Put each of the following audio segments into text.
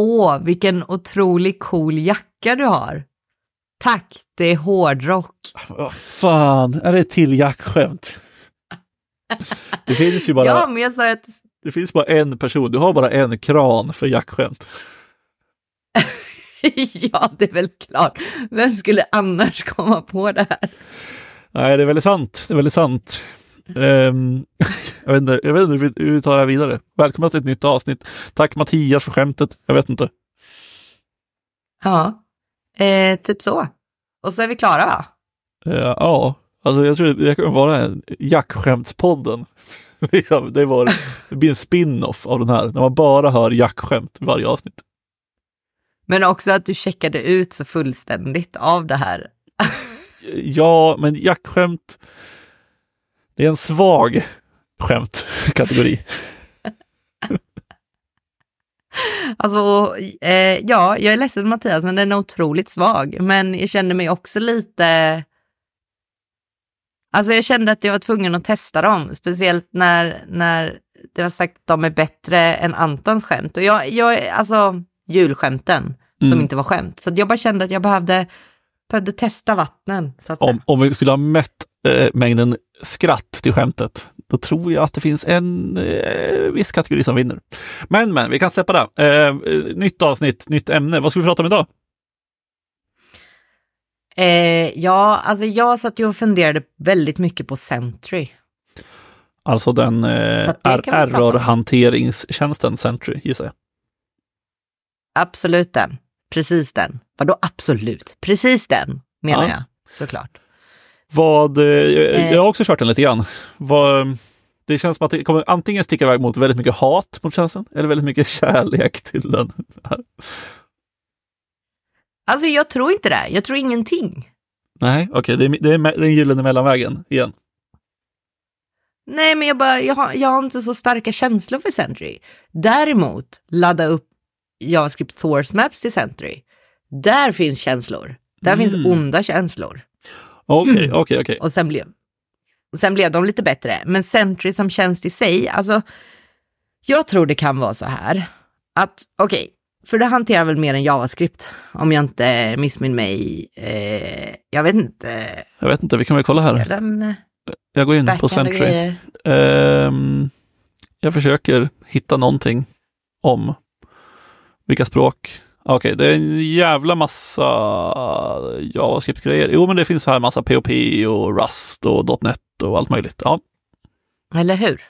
Åh, vilken otroligt cool jacka du har. Tack, det är hårdrock. Vad fan, är det ett till jackskämt? Det finns ju bara, Ja, men jag sa att det finns bara en person, du har bara en kran för jackskämt. ja, det är väl klart. Vem skulle annars komma på det här? Nej, det är väldigt sant. Det är väldigt sant. Ehm, jag, vet inte, jag vet inte hur vi- tar det här vidare. Välkomna till ett nytt avsnitt. Tack Mattias för skämtet. Jag vet inte. Ja, eh, typ så. Och så är vi klara va? Eh, ja, alltså jag tror det kan vara en jackskämtspodden. liksom, det, var, det blir en spin-off av den här, när man bara hör jackskämt i varje avsnitt. Men också att du checkade ut så fullständigt av det här. Ja, men jackskämt, det är en svag skämtkategori. Alltså, eh, ja, jag är ledsen Mattias, men den är otroligt svag. Men jag kände mig också lite... Alltså jag kände att jag var tvungen att testa dem, speciellt när, när det var sagt att de är bättre än Antons skämt. Och jag, jag alltså julskämten, som Mm. inte var skämt. Så jag bara kände att jag behövde, behövde testa vattnen. Om, om vi skulle ha mätt eh, mängden skratt till skämtet, då tror jag att det finns en eh, viss kategori som vinner. Men, men, vi kan släppa det. Eh, nytt avsnitt, nytt ämne. Vad ska vi prata om idag? Eh, ja, alltså jag satt ju och funderade väldigt mycket på Sentry. Alltså den eh, error-hanteringstjänsten Sentry, gissar jag. Absolut den. Precis den. Vadå absolut? Precis den, menar Ja. jag. Såklart. Vad, eh, Eh. jag har också kört den lite grann. Vad, det känns som att det kommer antingen sticka iväg mot väldigt mycket hat mot tjänsten eller väldigt mycket kärlek till den. Alltså jag tror inte det. Jag tror ingenting. Nej, okej, det, är, det, är, det är en gyllene mellanvägen igen. Nej, men jag, bara, jag, har, jag har inte så starka känslor för Sentry. Däremot, ladda upp JavaScript source maps till Sentry. Där finns känslor. Där Mm. finns onda känslor. Okej, okej, okej. Och sen blev, sen blev de lite bättre. Men Sentry som tjänst i sig, alltså, jag tror det kan vara så här att, okej, för det hanterar väl mer än JavaScript, om jag inte missminner mig. Eh, jag vet inte, Jag vet inte, vi kan väl kolla här. den Jag går in på Sentry. Ehm, jag försöker hitta någonting om vilka språk. Okej, det är en jävla massa JavaScript-grejer. Jo, men det finns här massa POP och Rust och .NET och allt möjligt. Ja, Eller hur?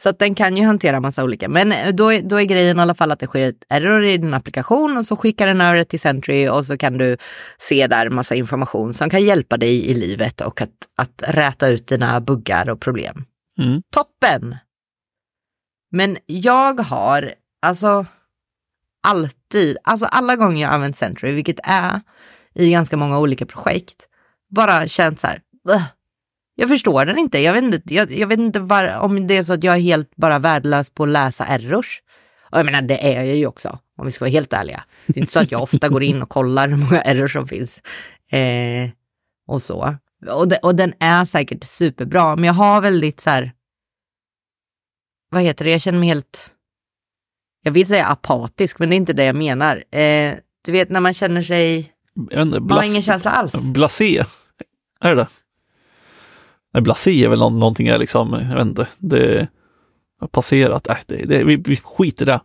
Så att den kan ju hantera massa olika. Men eh, då är, då är grejen i alla fall att det sker ett error i din applikation och så skickar den över till Sentry och så kan du se där massa information som kan hjälpa dig i livet och att, att räta ut dina buggar och problem. mm. Toppen! Men jag har alltså alltid, alltså alla gånger jag använt Century, vilket är i ganska många olika projekt, bara känt så här, "Ugh, jag förstår den inte. Jag vet inte, jag, jag vet inte var, om det är så att jag är helt bara värdelös på att läsa errors. Och jag menar, det är jag ju också, om vi ska vara helt ärliga. Det är inte så att jag ofta går in och kollar hur många errors som finns. Eh, och så. Och, de, och den är säkert superbra, men jag har väldigt så här, vad heter det, jag känner mig helt, jag vill säga apatisk, men det är inte det jag menar. Eh, du vet när man känner sig, inte, man har ingen känsla alls. Blasé, är det? Nej, blasé är väl nå- någonting jag liksom, jag vet inte, det har passerat. Äh, det, det, vi, vi skiter i det.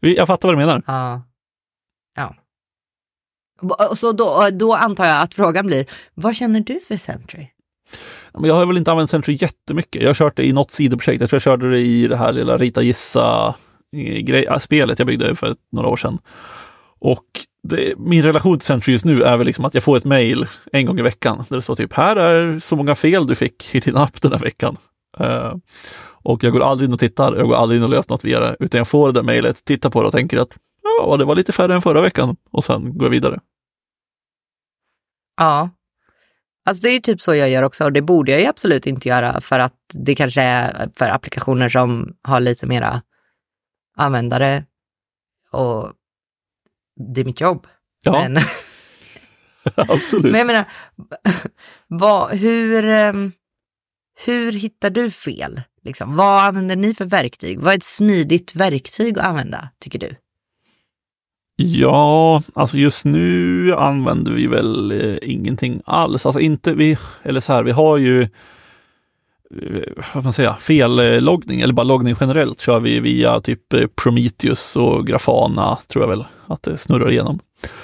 Vi, jag fattar vad du menar. Ja. Ja. Så då, då antar jag att frågan blir, vad känner du för Sentry? Men jag har väl inte använt Sentry jättemycket. Jag har kört det i något sidoprojekt. Jag tror jag körde det i det här lilla rita gissa Eh, grej, äh, spelet jag byggde för några år sedan. Och det, min relation till Century just nu är väl liksom att jag får ett mail en gång i veckan där det står typ här är så många fel du fick i din app den här veckan. Uh, och jag går aldrig in och tittar, jag går aldrig in och löser något via det, utan jag får det där mejlet, tittar på det och tänker att ja, det var lite färre än förra veckan och sen går jag vidare. Ja. Alltså det är ju typ så jag gör också och det borde jag ju absolut inte göra för att det kanske är för applikationer som har lite mera användare och det är mitt jobb. Ja, Men, absolut. men jag menar, vad, hur, ehm, hur hittar du fel? Liksom, vad använder ni för verktyg? Vad är ett smidigt verktyg att använda, tycker du? Ja, alltså just nu använder vi väl eh, ingenting alls. Alltså inte vi, eller så här, vi har ju Eh, vad man säga, felloggning eller bara loggning generellt kör vi via typ eh, Prometheus och Grafana tror jag väl att det snurrar igenom.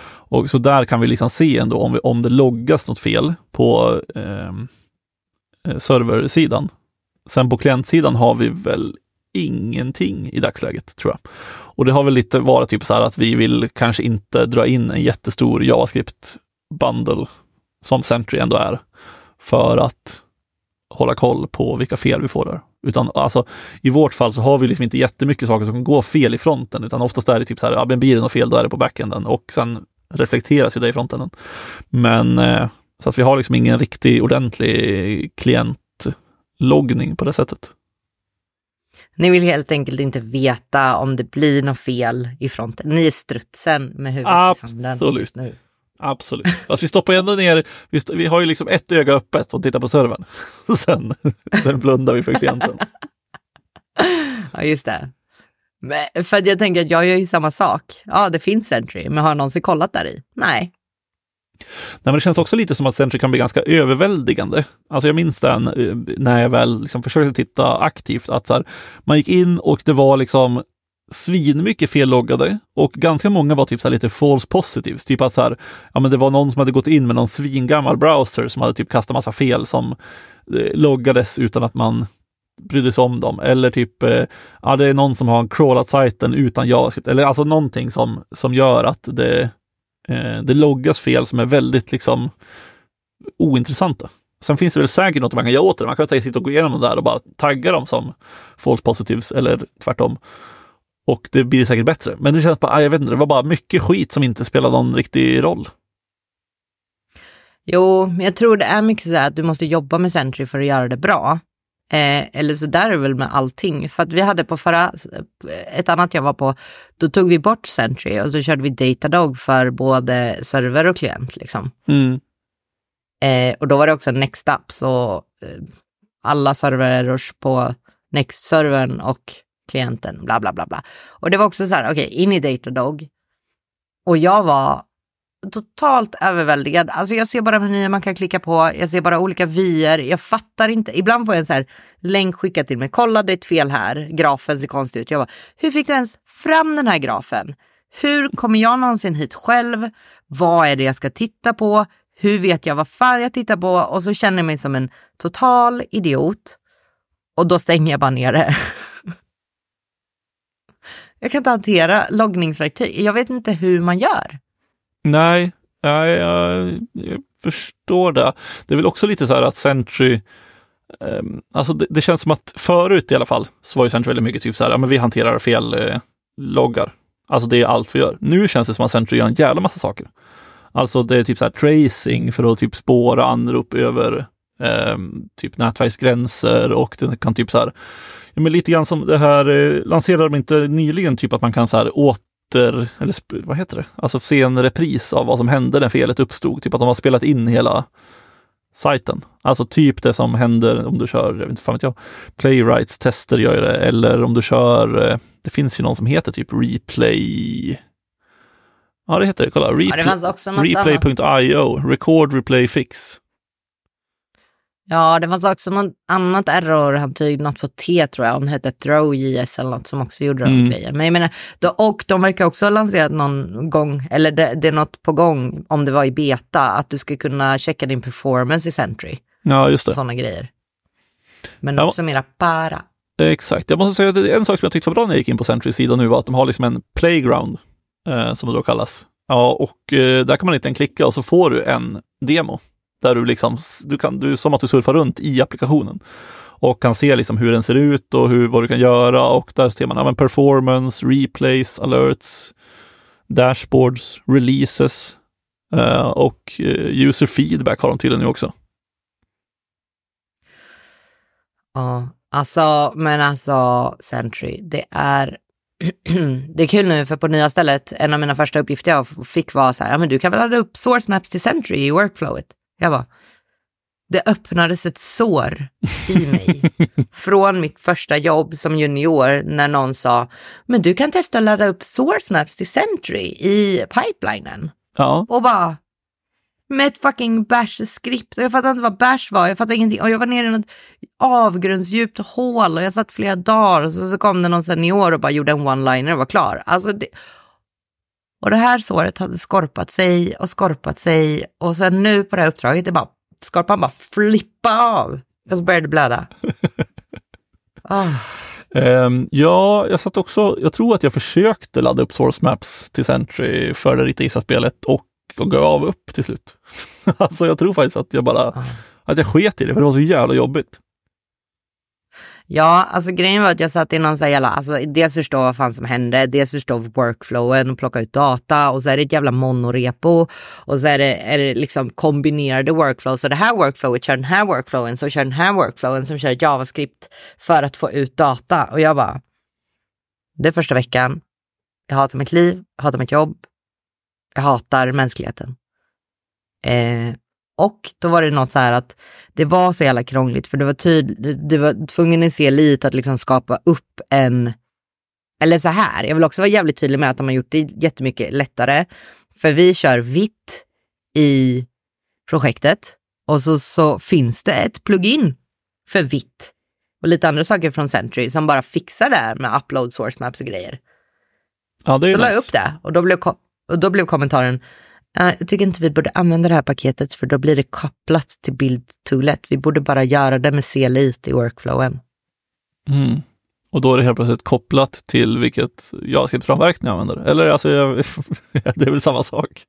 Och så där kan vi liksom se ändå om, vi, om det loggas något fel på ehm, eh, serversidan. Sen på klientsidan har vi väl ingenting i dagsläget tror jag. Och det har väl lite varit typ så här att vi vill kanske inte dra in en jättestor JavaScript bundle som Sentry ändå är för att hålla koll på vilka fel vi får där. Utan alltså, i vårt fall så har vi liksom inte jättemycket saker som kan gå fel i fronten, utan oftast är det typ så här, ja, men blir det något fel, då är det på backenden och sen reflekteras ju det i frontenden. Men eh, så att vi har liksom ingen riktig ordentlig klientloggning på det sättet. Ni vill helt enkelt inte veta om det blir något fel i fronten. Ni är strutsen med huvudet Absolut. i sanden nu. Absolut. Alltså vi stoppar ändå ner, vi, vi, har ju liksom ett öga öppet och tittar på servern. Sen, sen blundar vi för klienten. ja, just det. Men, för jag tänker att jag gör ju samma sak. Ja, det finns Sentry, men har jag någonsin kollat där i? Nej. Nej, men det känns också lite som att Sentry kan bli ganska överväldigande. Alltså jag minns den eh, när jag väl liksom försökte titta aktivt, att här, man gick in och det var liksom svinmycket felloggade och ganska många var typ så lite false positives. Typ att så här, ja, men det var någon som hade gått in med någon svingammal browser som hade typ kastat massa fel som eh, loggades utan att man brydde sig om dem. Eller typ, eh, ja det är någon som har crawlat sajten utan JavaScript. Eller alltså någonting som, som gör att det, eh, det loggas fel som är väldigt liksom ointressanta. Sen finns det väl säkert något man kan göra åt det. Man kan säkert sitta och gå igenom det där och bara tagga dem som false positives eller tvärtom. Och det blir säkert bättre. Men det känns bara, jag vet inte, det var bara mycket skit som inte spelade någon riktig roll. Jo, jag tror det är mycket så att du måste jobba med Sentry för att göra det bra. Eh, eller så där är det väl med allting. För att vi hade på förra, ett annat jag var på, då tog vi bort Sentry och så körde vi Datadog för både server och klient. Liksom. Mm. Eh, och då var det också Next Up, så eh, alla server på Next-servern och klienten, bla bla bla bla. Och det var också så här, okej, okay, in i Datadog. Och jag var totalt överväldigad. Alltså jag ser bara menyer man kan klicka på, jag ser bara olika vyer, jag fattar inte. Ibland får jag en så här länk skickad till mig, kolla det är ett fel här, grafen ser konstig ut. Jag bara, hur fick du ens fram den här grafen? Hur kommer jag någonsin hit själv? Vad är det jag ska titta på? Hur vet jag vad fan jag tittar på? Och så känner jag mig som en total idiot. Och då stänger jag bara ner det. jag kan inte hantera loggningsverktyg. Jag vet inte hur man gör. Nej, jag, jag, jag förstår det. Det är väl också lite så här att Sentry eh, alltså det, det, känns som att förut i alla fall så var ju Sentry väldigt mycket typ så här, ja men vi hanterar fel eh, loggar. Alltså det är allt vi gör. Nu känns det som att Sentry gör en jävla massa saker. Alltså det är typ så här tracing för att typ spåra anrop över eh, typ nätverksgränser och det kan typ så här, men lite grann som det här, eh, lanserade de inte nyligen typ att man kan så här åt efter, eller vad heter det, alltså se en repris av vad som hände när felet uppstod. Typ att de har spelat in hela sajten. Alltså typ det som händer om du kör, jag vet inte, fan vet jag, Playwrights tester gör det, eller om du kör, eh, det finns ju någon som heter typ Replay, ja det heter det, kolla, Replay.io, Record Replay Fix. Ja, det fanns också något annat error-handtyg, något på T tror jag, hon hette ThrowJS eller något som också gjorde mm. de grejer. Men jag menar, då, och de verkar också ha lanserat någon gång, eller det, det, är något på gång, om det var i beta, att du ska kunna checka din performance i Sentry. Ja, just det. Sådana grejer. Men ja. också mera para. Exakt. Jag måste säga att en sak som jag tyckte var bra när jag gick in på Sentry-sidan nu var att de har liksom en playground, eh, som det då kallas. Ja, och eh, där kan man inte klicka och så får du en demo där du liksom, du kan, du, som att du surfar runt i applikationen och kan se liksom hur den ser ut och hur, vad du kan göra och där ser man ja, performance, replays, alerts, dashboards, releases uh, och uh, user feedback har de tydligen nu också. Ja, alltså, men alltså Sentry, det är det är kul nu för på nya stället, en av mina första uppgifter jag fick var så här, ja men du kan väl ladda upp source maps till Sentry i workflowet. Jag bara, det öppnades ett sår i mig från mitt första jobb som junior när någon sa, men du kan testa att ladda upp source maps till Sentry i pipelinen. Ja. Och bara, med ett fucking bash-skript och jag fattade inte vad bash var, jag fattade ingenting och jag var nere i något avgrundsdjupt hål och jag satt flera dagar och så, så kom det någon senior och bara gjorde en one-liner och var klar. Alltså det... Och det här såret hade skorpat sig och skorpat sig och sen nu på det här uppdraget, det bara, skorpan bara flippa av och så började det blöda. Oh. Um, ja, jag satt också, jag tror att jag försökte ladda upp source maps till Sentry för det Rita spelet och, och gav upp till slut. alltså jag tror faktiskt att jag bara, oh. att jag sket i det för det var så jävla jobbigt. Ja, alltså grejen var att jag satt i någon så här jävla, alltså dels förstå vad fan som hände, dels förstå workflowen och plocka ut data och så är det ett jävla monorepo och så är det, är det liksom kombinerade workflows. Så det här workflowet kör den här workflowen som kör den här workflowen som kör JavaScript för att få ut data. Och jag bara, det är första veckan, jag hatar mitt liv, jag hatar mitt jobb, jag hatar mänskligheten. Eh, och då var det något så här att det var så jävla krångligt för det var tydligt, det var tvungen att se lite att liksom skapa upp en, eller så här, jag vill också vara jävligt tydlig med att de har gjort det jättemycket lättare. För vi kör vitt i projektet och så, så finns det ett plugin för vitt och lite andra saker från Sentry som bara fixar det här med upload source maps och grejer. Ja, det är så nice. la jag upp det och då blev, och då blev kommentaren, jag tycker inte vi borde använda det här paketet för då blir det kopplat till bildtoolet. Vi borde bara göra det med C-lit i workflowen. Mm. Och då är det helt plötsligt kopplat till vilket JavaScript-framverk ni använder? Eller alltså, jag, det är väl samma sak?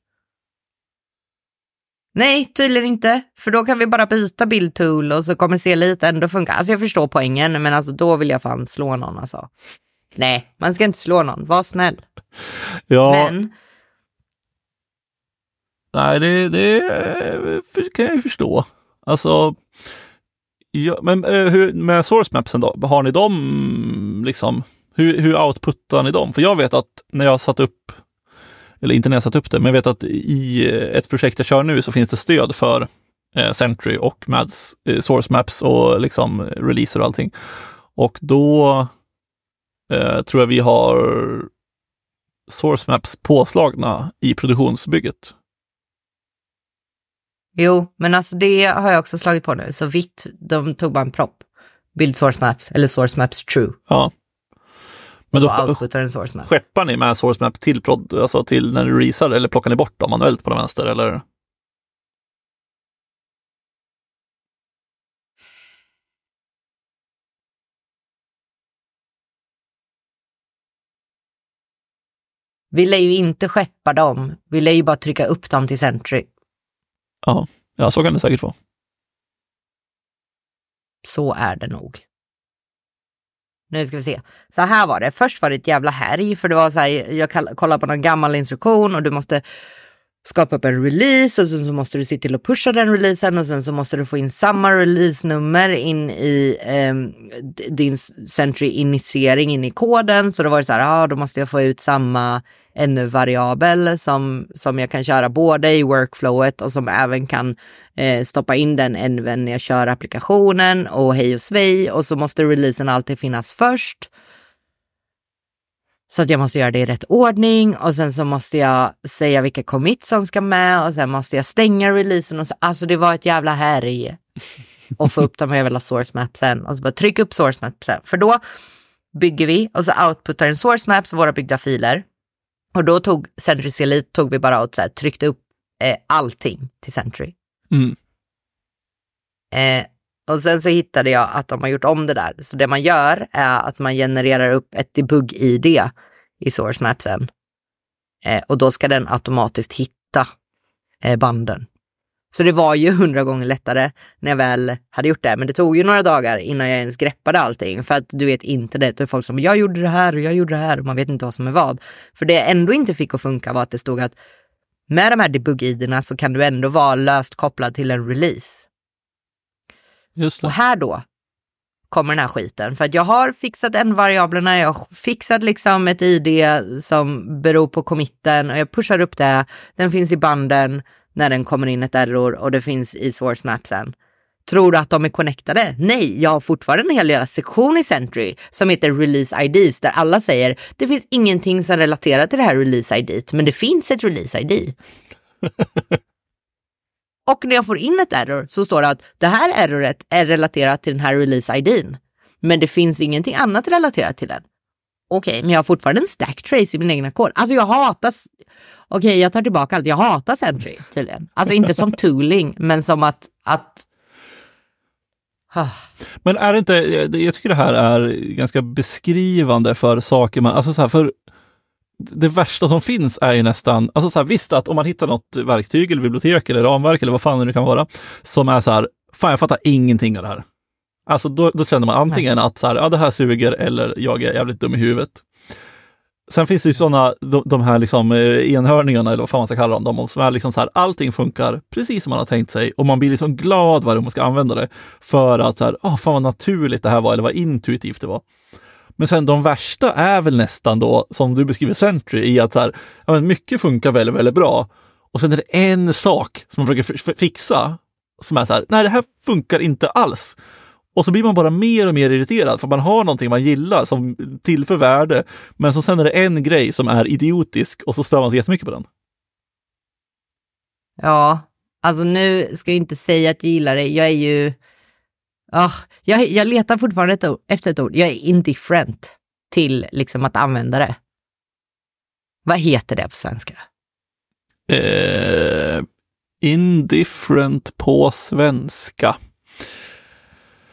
Nej, tydligen inte. För då kan vi bara byta bildtool och så kommer C-lit ändå funka. Alltså jag förstår poängen, men alltså då vill jag fan slå någon alltså. Nej, man ska inte slå någon. Var snäll. Ja. Men Nej, det, det kan jag ju förstå. Alltså, ja, men eh, hur, med source mapsen då, har ni dem liksom, hur, hur outputtar ni dem? För jag vet att när jag satt upp, eller inte när jag satt upp det, men jag vet att i eh, ett projekt jag kör nu så finns det stöd för eh, Sentry och Mads eh, source maps och liksom releaser och allting. Och då eh, tror jag vi har source maps påslagna i produktionsbygget. Jo, men alltså det har jag också slagit på nu. Så vitt, de tog bara en propp. Build source maps eller source maps true. Ja. Men då outputar en source map. skeppar ni med source map till, prod, alltså till när du reasar eller plockar ni bort dem manuellt på den vänster eller? Vi lär ju inte skeppa dem. Vi lär ju bara trycka upp dem till Sentry. Ja, ja så kan det säkert vara. Så är det nog. Nu ska vi se. Så här var det. Först var det ett jävla härj för det var så här, jag kollade på någon gammal instruktion och du måste skapa upp en release och sen så måste du se till att pusha den releasen och sen så måste du få in samma releasenummer in i eh, din Sentry-initiering in i koden. Så då var det så här, ja ah, då måste jag få ut samma NU-variabel som, som jag kan köra både i workflowet och som även kan eh, stoppa in den även när jag kör applikationen och hej och svej och så måste releasen alltid finnas först. Så att jag måste göra det i rätt ordning och sen så måste jag säga vilka commits som ska med och sen måste jag stänga releasen och så, alltså det var ett jävla härj. Och få upp de här jävla source mapsen och så bara trycka upp source mapsen. För då bygger vi och så outputar en source maps, våra byggda filer. Och då tog Sentry Elite, tog vi bara och så här, tryckte upp eh, allting till Sentry. Mm. Eh, och sen så hittade jag att de har gjort om det där. Så det man gör är att man genererar upp ett debug-id i source mapsen. Eh, och då ska den automatiskt hitta eh, banden. Så det var ju hundra gånger lättare när jag väl hade gjort det. Men det tog ju några dagar innan jag ens greppade allting. För att du vet internet och folk som jag gjorde det här och jag gjorde det här och man vet inte vad som är vad. För det jag ändå inte fick att funka var att det stod att med de här debug-iderna så kan du ändå vara löst kopplad till en release. Och här då kommer den här skiten. För att jag har fixat en variablerna, jag har fixat liksom ett ID som beror på committen och jag pushar upp det. Den finns i banden när den kommer in ett error och det finns i source mapsen. Tror du att de är connectade? Nej, jag har fortfarande en hel jävla sektion i Sentry som heter Release IDs där alla säger det finns ingenting som relaterar till det här Release ID, men det finns ett Release ID. Och när jag får in ett error så står det att det här erroret är relaterat till den här Release IDn, men det finns ingenting annat relaterat till den. Okej, okay, men jag har fortfarande en stack trace i min egna kod. Alltså jag hatar... Okej, okay, jag tar tillbaka allt. Jag hatar Sentry tydligen. Alltså inte som tooling, men som att... att... Ah. Men är det inte, jag tycker det här är ganska beskrivande för saker man, alltså så här, för det värsta som finns är ju nästan, alltså så här, visst att om man hittar något verktyg eller bibliotek eller ramverk eller vad fan det nu kan vara, som är så här, fan jag fattar ingenting av det här. Alltså då, då känner man antingen att så här, ja, det här suger eller jag är jävligt dum i huvudet. Sen finns det ju sådana, de, de här liksom eh, enhörningarna eller vad fan man ska kalla dem, de som är liksom så här, allting funkar precis som man har tänkt sig och man blir liksom glad varje gång man ska använda det. För att så här, oh, fan vad naturligt det här var eller vad intuitivt det var. Men sen de värsta är väl nästan då, som du beskriver Sentry, i att så här, ja, men mycket funkar väldigt, väldigt bra. Och sen är det en sak som man försöker fixa som är så här, nej det här funkar inte alls. Och så blir man bara mer och mer irriterad för man har någonting man gillar som tillför värde. Men så sen är det en grej som är idiotisk och så stör man sig jättemycket på den. Ja, alltså nu ska jag inte säga att jag gillar det. Jag är ju... Oh, jag, jag letar fortfarande ett ord, efter ett ord. Jag är indifferent till liksom att använda det. Vad heter det på svenska? Eh, indifferent på svenska.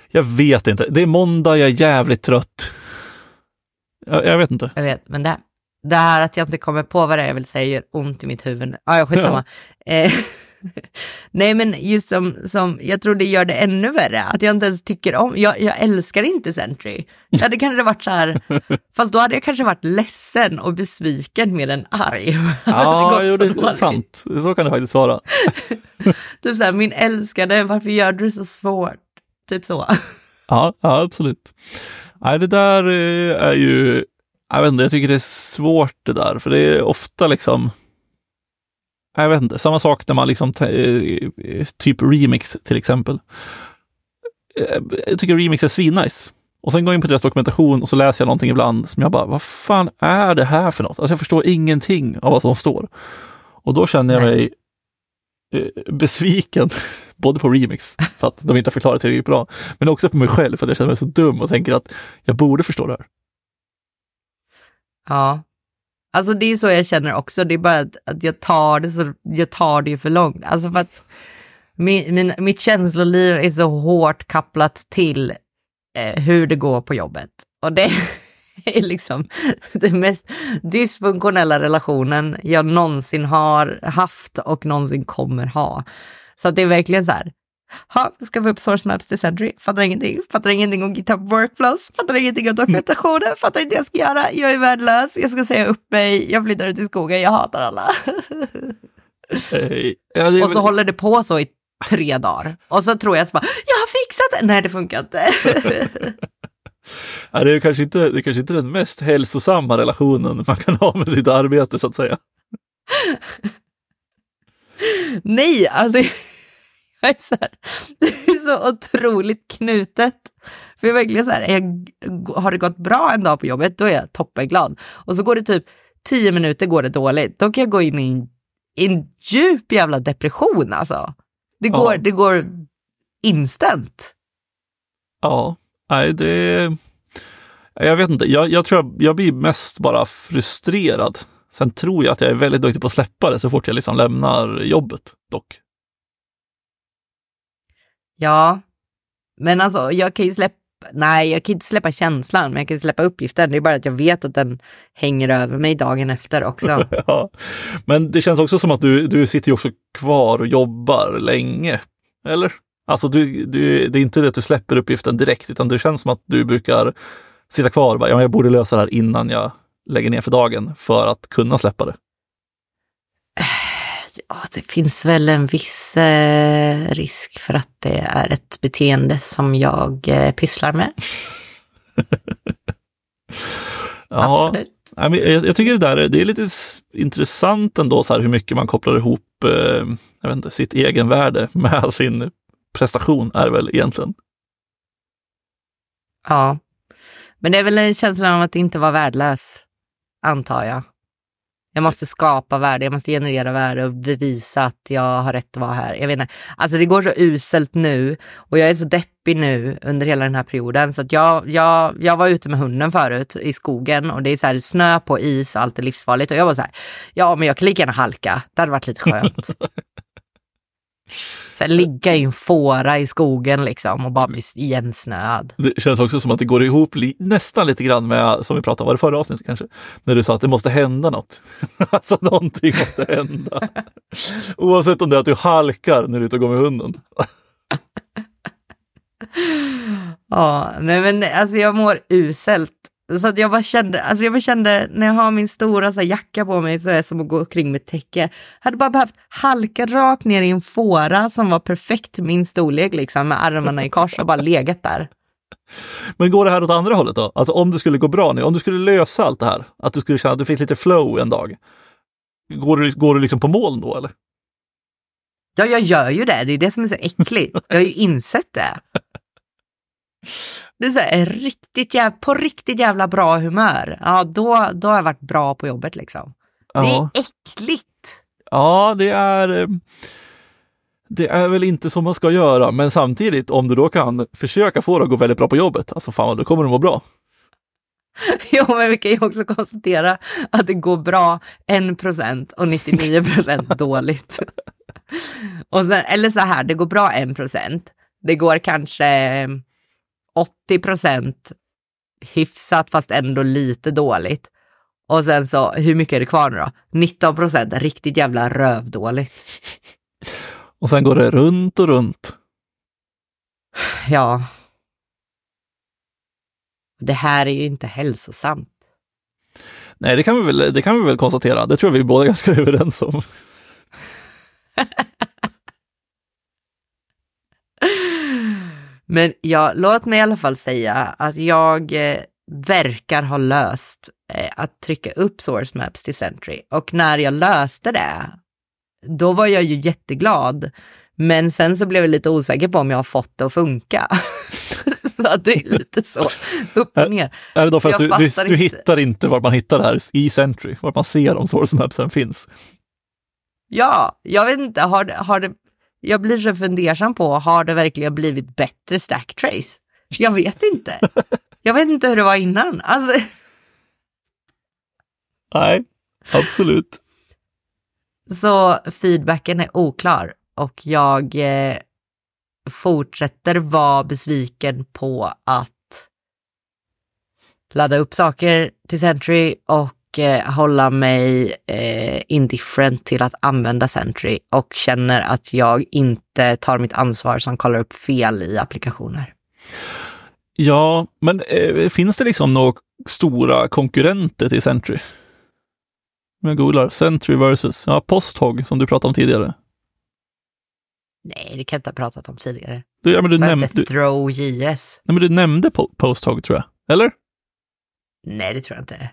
Jag vet inte. Det är måndag, jag är jävligt trött. Jag, jag vet inte. Jag vet, men det, det här att jag inte kommer på vad det är jag vill säga gör ont i mitt huvud. Ah, ja, skitsamma. Ja. Eh, nej, men just som, som, jag tror det gör det ännu värre, att jag inte ens tycker om, jag, jag älskar inte Sentry. Det hade kanske varit så här, fast då hade jag kanske varit ledsen och besviken mer än arg. Ja, det, jo, det är sant. Så kan det faktiskt vara. typ så här, min älskade, varför gör du det så svårt? Typ så. Ja, ja absolut. Nej, det där eh, är ju, jag vet inte, jag tycker det är svårt det där, för det är ofta liksom, jag vet inte, samma sak när man liksom, eh, typ remix till exempel. Eh, jag tycker remix är svinnice. Och sen går jag in på deras dokumentation och så läser jag någonting ibland som jag bara, vad fan är det här för något? Alltså jag förstår ingenting av vad som står. Och då känner jag mig besviken både på remix, för att de inte har förklarat tillräckligt bra, men också på mig själv, för att jag känner mig så dum och tänker att jag borde förstå det här. Ja, alltså det är så jag känner också, det är bara att, att jag tar det så, jag tar det för långt. Alltså för att min, min, mitt känsloliv är så hårt kopplat till eh, hur det går på jobbet. Och det är liksom den mest dysfunktionella relationen jag någonsin har haft och någonsin kommer ha. Så att det är verkligen så här, ha, ska vi upp source maps till Sentry, fattar ingenting, fattar ingenting om GitHub workflows, fattar ingenting om dokumentationen, fattar inte vad jag ska göra, jag är värdelös, jag ska säga upp mig, jag flyttar ut i skogen, jag hatar alla. Hey. Ja, och så väl... håller det på så i tre dagar. Och så tror jag att bara, jag har fixat det! Nej, det funkar inte. ja, det, är kanske inte, det är kanske inte den mest hälsosamma relationen man kan ha med sitt arbete så att säga. Nej, alltså jag är så här, det är så otroligt knutet. För jag är verkligen så här, jag, har det gått bra en dag på jobbet, då är jag toppenglad. Och så går det typ tio minuter går det dåligt, då kan jag gå in i en, en djup jävla depression alltså. Det går, ja. det går instant. Ja, nej det... Jag vet inte, jag, jag tror jag, jag blir mest bara frustrerad. Sen tror jag att jag är väldigt duktig på att släppa det så fort jag liksom lämnar jobbet dock. Ja, men alltså jag kan ju släppa, nej jag kan inte släppa känslan, men jag kan släppa uppgiften. Det är bara att jag vet att den hänger över mig dagen efter också. ja, men det känns också som att du, du sitter ju också kvar och jobbar länge, eller? Alltså du, du, det är inte det att du släpper uppgiften direkt, utan det känns som att du brukar sitta kvar och bara, ja, jag borde lösa det här innan jag lägger ner för dagen för att kunna släppa det. Det finns väl en viss eh, risk för att det är ett beteende som jag eh, pysslar med. ja, Absolut. Jag, jag, tycker det där det är lite intressant ändå, så här, hur mycket man kopplar ihop eh, jag vet inte, sitt egenvärde med sin prestation är väl egentligen. Ja. Men det är väl en känsla av att inte vara värdelös, antar jag. Jag måste skapa värde, jag måste generera värde och bevisa att jag har rätt att vara här. Jag vet inte. Alltså det går så uselt nu och jag är så deppig nu under hela den här perioden så att jag, jag, jag var ute med hunden förut i skogen och det är så här snö på is och allt är livsfarligt och jag var så här, ja men jag kan lika gärna halka, det hade varit lite skönt. Så här, ligga i en fåra i skogen liksom och bara bli igensnöad. Det känns också som att det går ihop li nästan lite grann med, som vi pratade om, var det förra avsnittet kanske? När du sa att det måste hända något. alltså någonting måste hända. Oavsett om det är att du halkar när du är ute och går med hunden. ja, nej men alltså jag mår uselt så att jag bara kände, alltså jag bara kände när jag har min stora så jacka på mig så är det som att gå omkring med täcke. Hade bara behövt halka rakt ner i en fåra som var perfekt min storlek liksom med armarna i kors och bara legat där. Men går det här åt andra hållet då? Alltså om det skulle gå bra nu, om du skulle lösa allt det här, att du skulle känna att du fick lite flow en dag. Går du, går du liksom på mål då eller? Ja, jag gör ju det. Det är det som är så äckligt. Jag har ju insett det. Det är så här, riktigt jävla, på riktigt jävla bra humör. Ja, då, då har jag varit bra på jobbet liksom. Ja. Det är äckligt. Ja, det är eh, det är väl inte som man ska göra, men samtidigt om du då kan försöka få det att gå väldigt bra på jobbet, alltså fan då kommer det må bra. Jo, men vi kan ju också konstatera att det går bra 1 procent och 99 procent dåligt. och sen, eller så här, det går bra 1 procent. Det går kanske 80 procent hyfsat fast ändå lite dåligt. Och sen så, hur mycket är det kvar nu då? 19 procent riktigt jävla rövdåligt. Och sen går det runt och runt. Ja. Det här är ju inte hälsosamt. Nej, det kan vi väl, det kan vi väl konstatera. Det tror jag vi båda är ganska överens om. Men ja, låt mig i alla fall säga att jag eh, verkar ha löst eh, att trycka upp source maps till Sentry. Och när jag löste det, då var jag ju jätteglad. Men sen så blev jag lite osäker på om jag har fått det att funka. så att det är lite så, upp och ner. Är, är det då för att du, du, du hittar inte var man hittar det här i Sentry, var man ser om source mapsen finns? Ja, jag vet inte, har har det jag blir så fundersam på, har det verkligen blivit bättre stack trace? Jag vet inte. Jag vet inte hur det var innan. Alltså... Nej, absolut. Så feedbacken är oklar och jag eh, fortsätter vara besviken på att ladda upp saker till Sentry och eh, hålla mig eh, indifferent till att använda Sentry och känner att jag inte tar mitt ansvar som kollar upp fel i applikationer. Ja, men eh, finns det liksom några stora konkurrenter till Sentry? Jag googlar, Sentry versus ja, Posthog som du pratade om tidigare. Nej, det kan jag inte ha pratat om tidigare. Du, ja, men du nämnde... Throw JS. Nej, men du nämnde po Posthog tror jag, eller? Nej, det tror jag inte.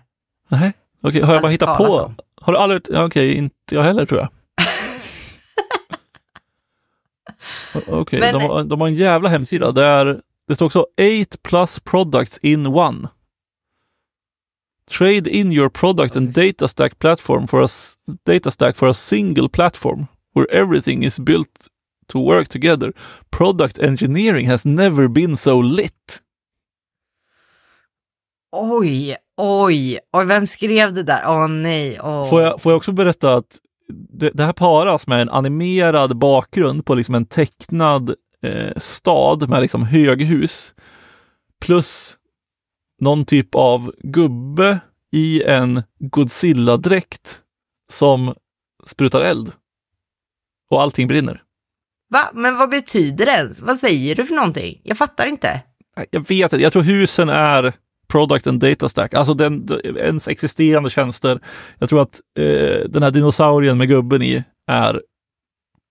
Nej. Okej, har jag bara hittat på? Har du aldrig, ja, okej, inte jag heller tror jag. Okej, okay, de, har, de har en jävla hemsida där det står också 8 plus products in one. Trade in your product and data stack platform for a data stack for a single platform where everything is built to work together. Product engineering has never been so lit. Oj, oj, och vem skrev det där? Åh oh, nej. Oh. Får, jag, får jag också berätta att det, det, här paras med en animerad bakgrund på liksom en tecknad eh, stad med liksom höghus plus någon typ av gubbe i en Godzilla-dräkt som sprutar eld. Och allting brinner. Va? Men vad betyder det ens? Vad säger du för någonting? Jag fattar inte. Jag vet inte. Jag tror husen är product and data stack, alltså den, ens existerande tjänster. Jag tror att eh, den här dinosaurien med gubben i är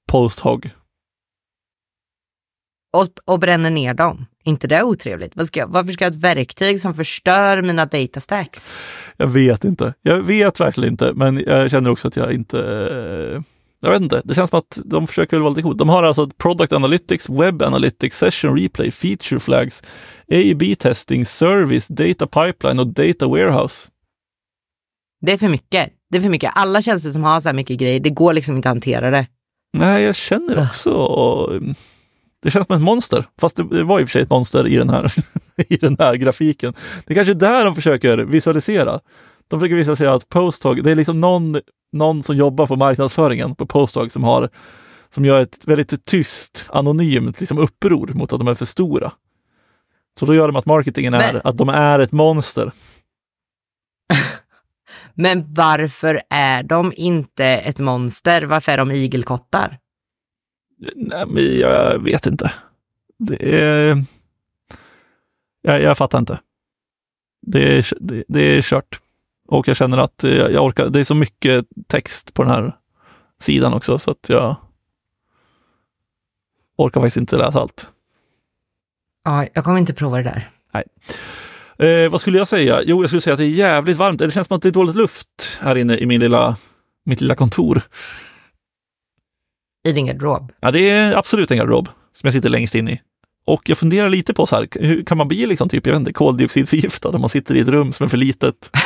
posthog. Och, och bränner ner dem. inte det otrevligt? Varför ska, varför ska jag ha ett verktyg som förstör mina data stacks? Jag vet inte. Jag vet verkligen inte, men jag känner också att jag inte... jag vet inte, det känns som att de försöker väl vara lite coolt. De har alltså Product Analytics, Web Analytics, Session Replay, Feature Flags, A-B Testing, Service, Data Pipeline och Data Warehouse. Det är för mycket. Det är för mycket. Alla tjänster som har så här mycket grejer, det går liksom inte att hantera det. Nej, jag känner också... Det känns som ett monster, fast det var i och för sig ett monster i den här, i den här grafiken. Det är kanske är där de försöker visualisera. De försöker visualisera att Posthog, det är liksom någon, någon som jobbar på marknadsföringen på Posthog som har som gör ett väldigt tyst, anonymt liksom uppror mot att de är för stora. Så då gör de att marketingen är Men- att de är ett monster. Men varför är de inte ett monster? Varför är de igelkottar? Nej, men jag vet inte. Det är... Jag, jag fattar inte. Det är, det, det är kört. Och jag känner att jag, jag orkar. Det är så mycket text på den här sidan också så att jag orkar faktiskt inte läsa allt. Ja, jag kommer inte prova det där. Eh, vad skulle jag säga? Jo, jag skulle säga att det är jävligt varmt. Det känns som att det är dåligt luft här inne i min lilla, mitt lilla kontor. I din garderob. Ja, det är absolut en garderob som jag sitter längst in i. Och jag funderar lite på så här, hur kan man bli liksom typ, jag vet inte, koldioxidförgiftad om man sitter i ett rum som är för litet?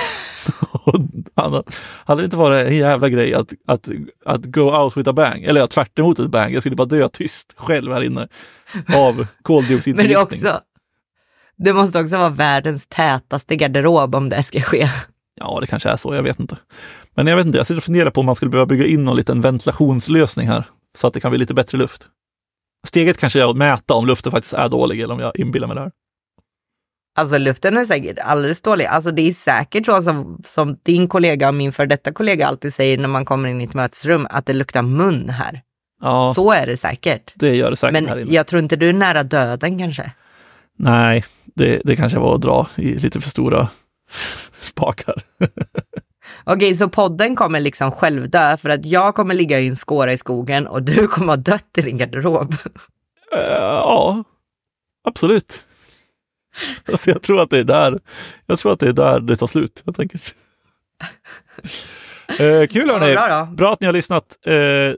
Han- hade det inte varit en jävla grej att, att, att go out with a bang, eller ja, tvärt emot ett bang, jag skulle bara dö tyst själv här inne av Men det koldioxidförgiftning. också, det måste också vara världens tätaste garderob om det ska ske. Ja, det kanske är så, jag vet inte. Men jag vet inte, jag sitter och funderar på om man skulle behöva bygga in någon liten ventilationslösning här, så att det kan bli lite bättre luft. Steget kanske är att mäta om luften faktiskt är dålig eller om jag inbillar mig det här. Alltså luften är säkert alldeles dålig. Alltså det är säkert så som, som din kollega och min för detta kollega alltid säger när man kommer in i ett mötesrum, att det luktar mun här. Ja, Så är det säkert. det gör det säkert här Men inne. jag tror inte du är nära döden kanske. Nej, det, det kanske var att dra i lite för stora spakar. Okej, så podden kommer liksom självdö för att jag kommer ligga i en skåra i skogen och du kommer ha dött i din garderob. Eh, ja, absolut. Alltså jag tror att det är där, jag tror att det är där det tar slut helt enkelt. Eh, kul Ja, hörni! bra. Bra att ni har lyssnat. Eh,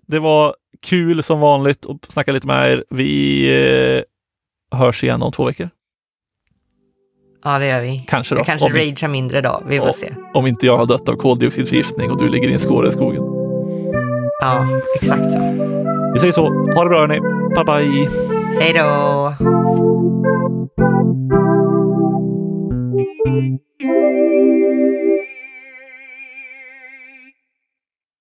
det var kul som vanligt att snacka lite med er. Vi eh, hörs igen om två veckor. Ja, det gör vi. Kanske då. Jag kanske om, ragear mindre då. Vi får Ja. se. om inte jag har dött av koldioxidförgiftning och du ligger i en skåra i skogen. Ja, exakt så. Vi säger så. Ha det bra hörni. Bye bye! Hej då! Thank you.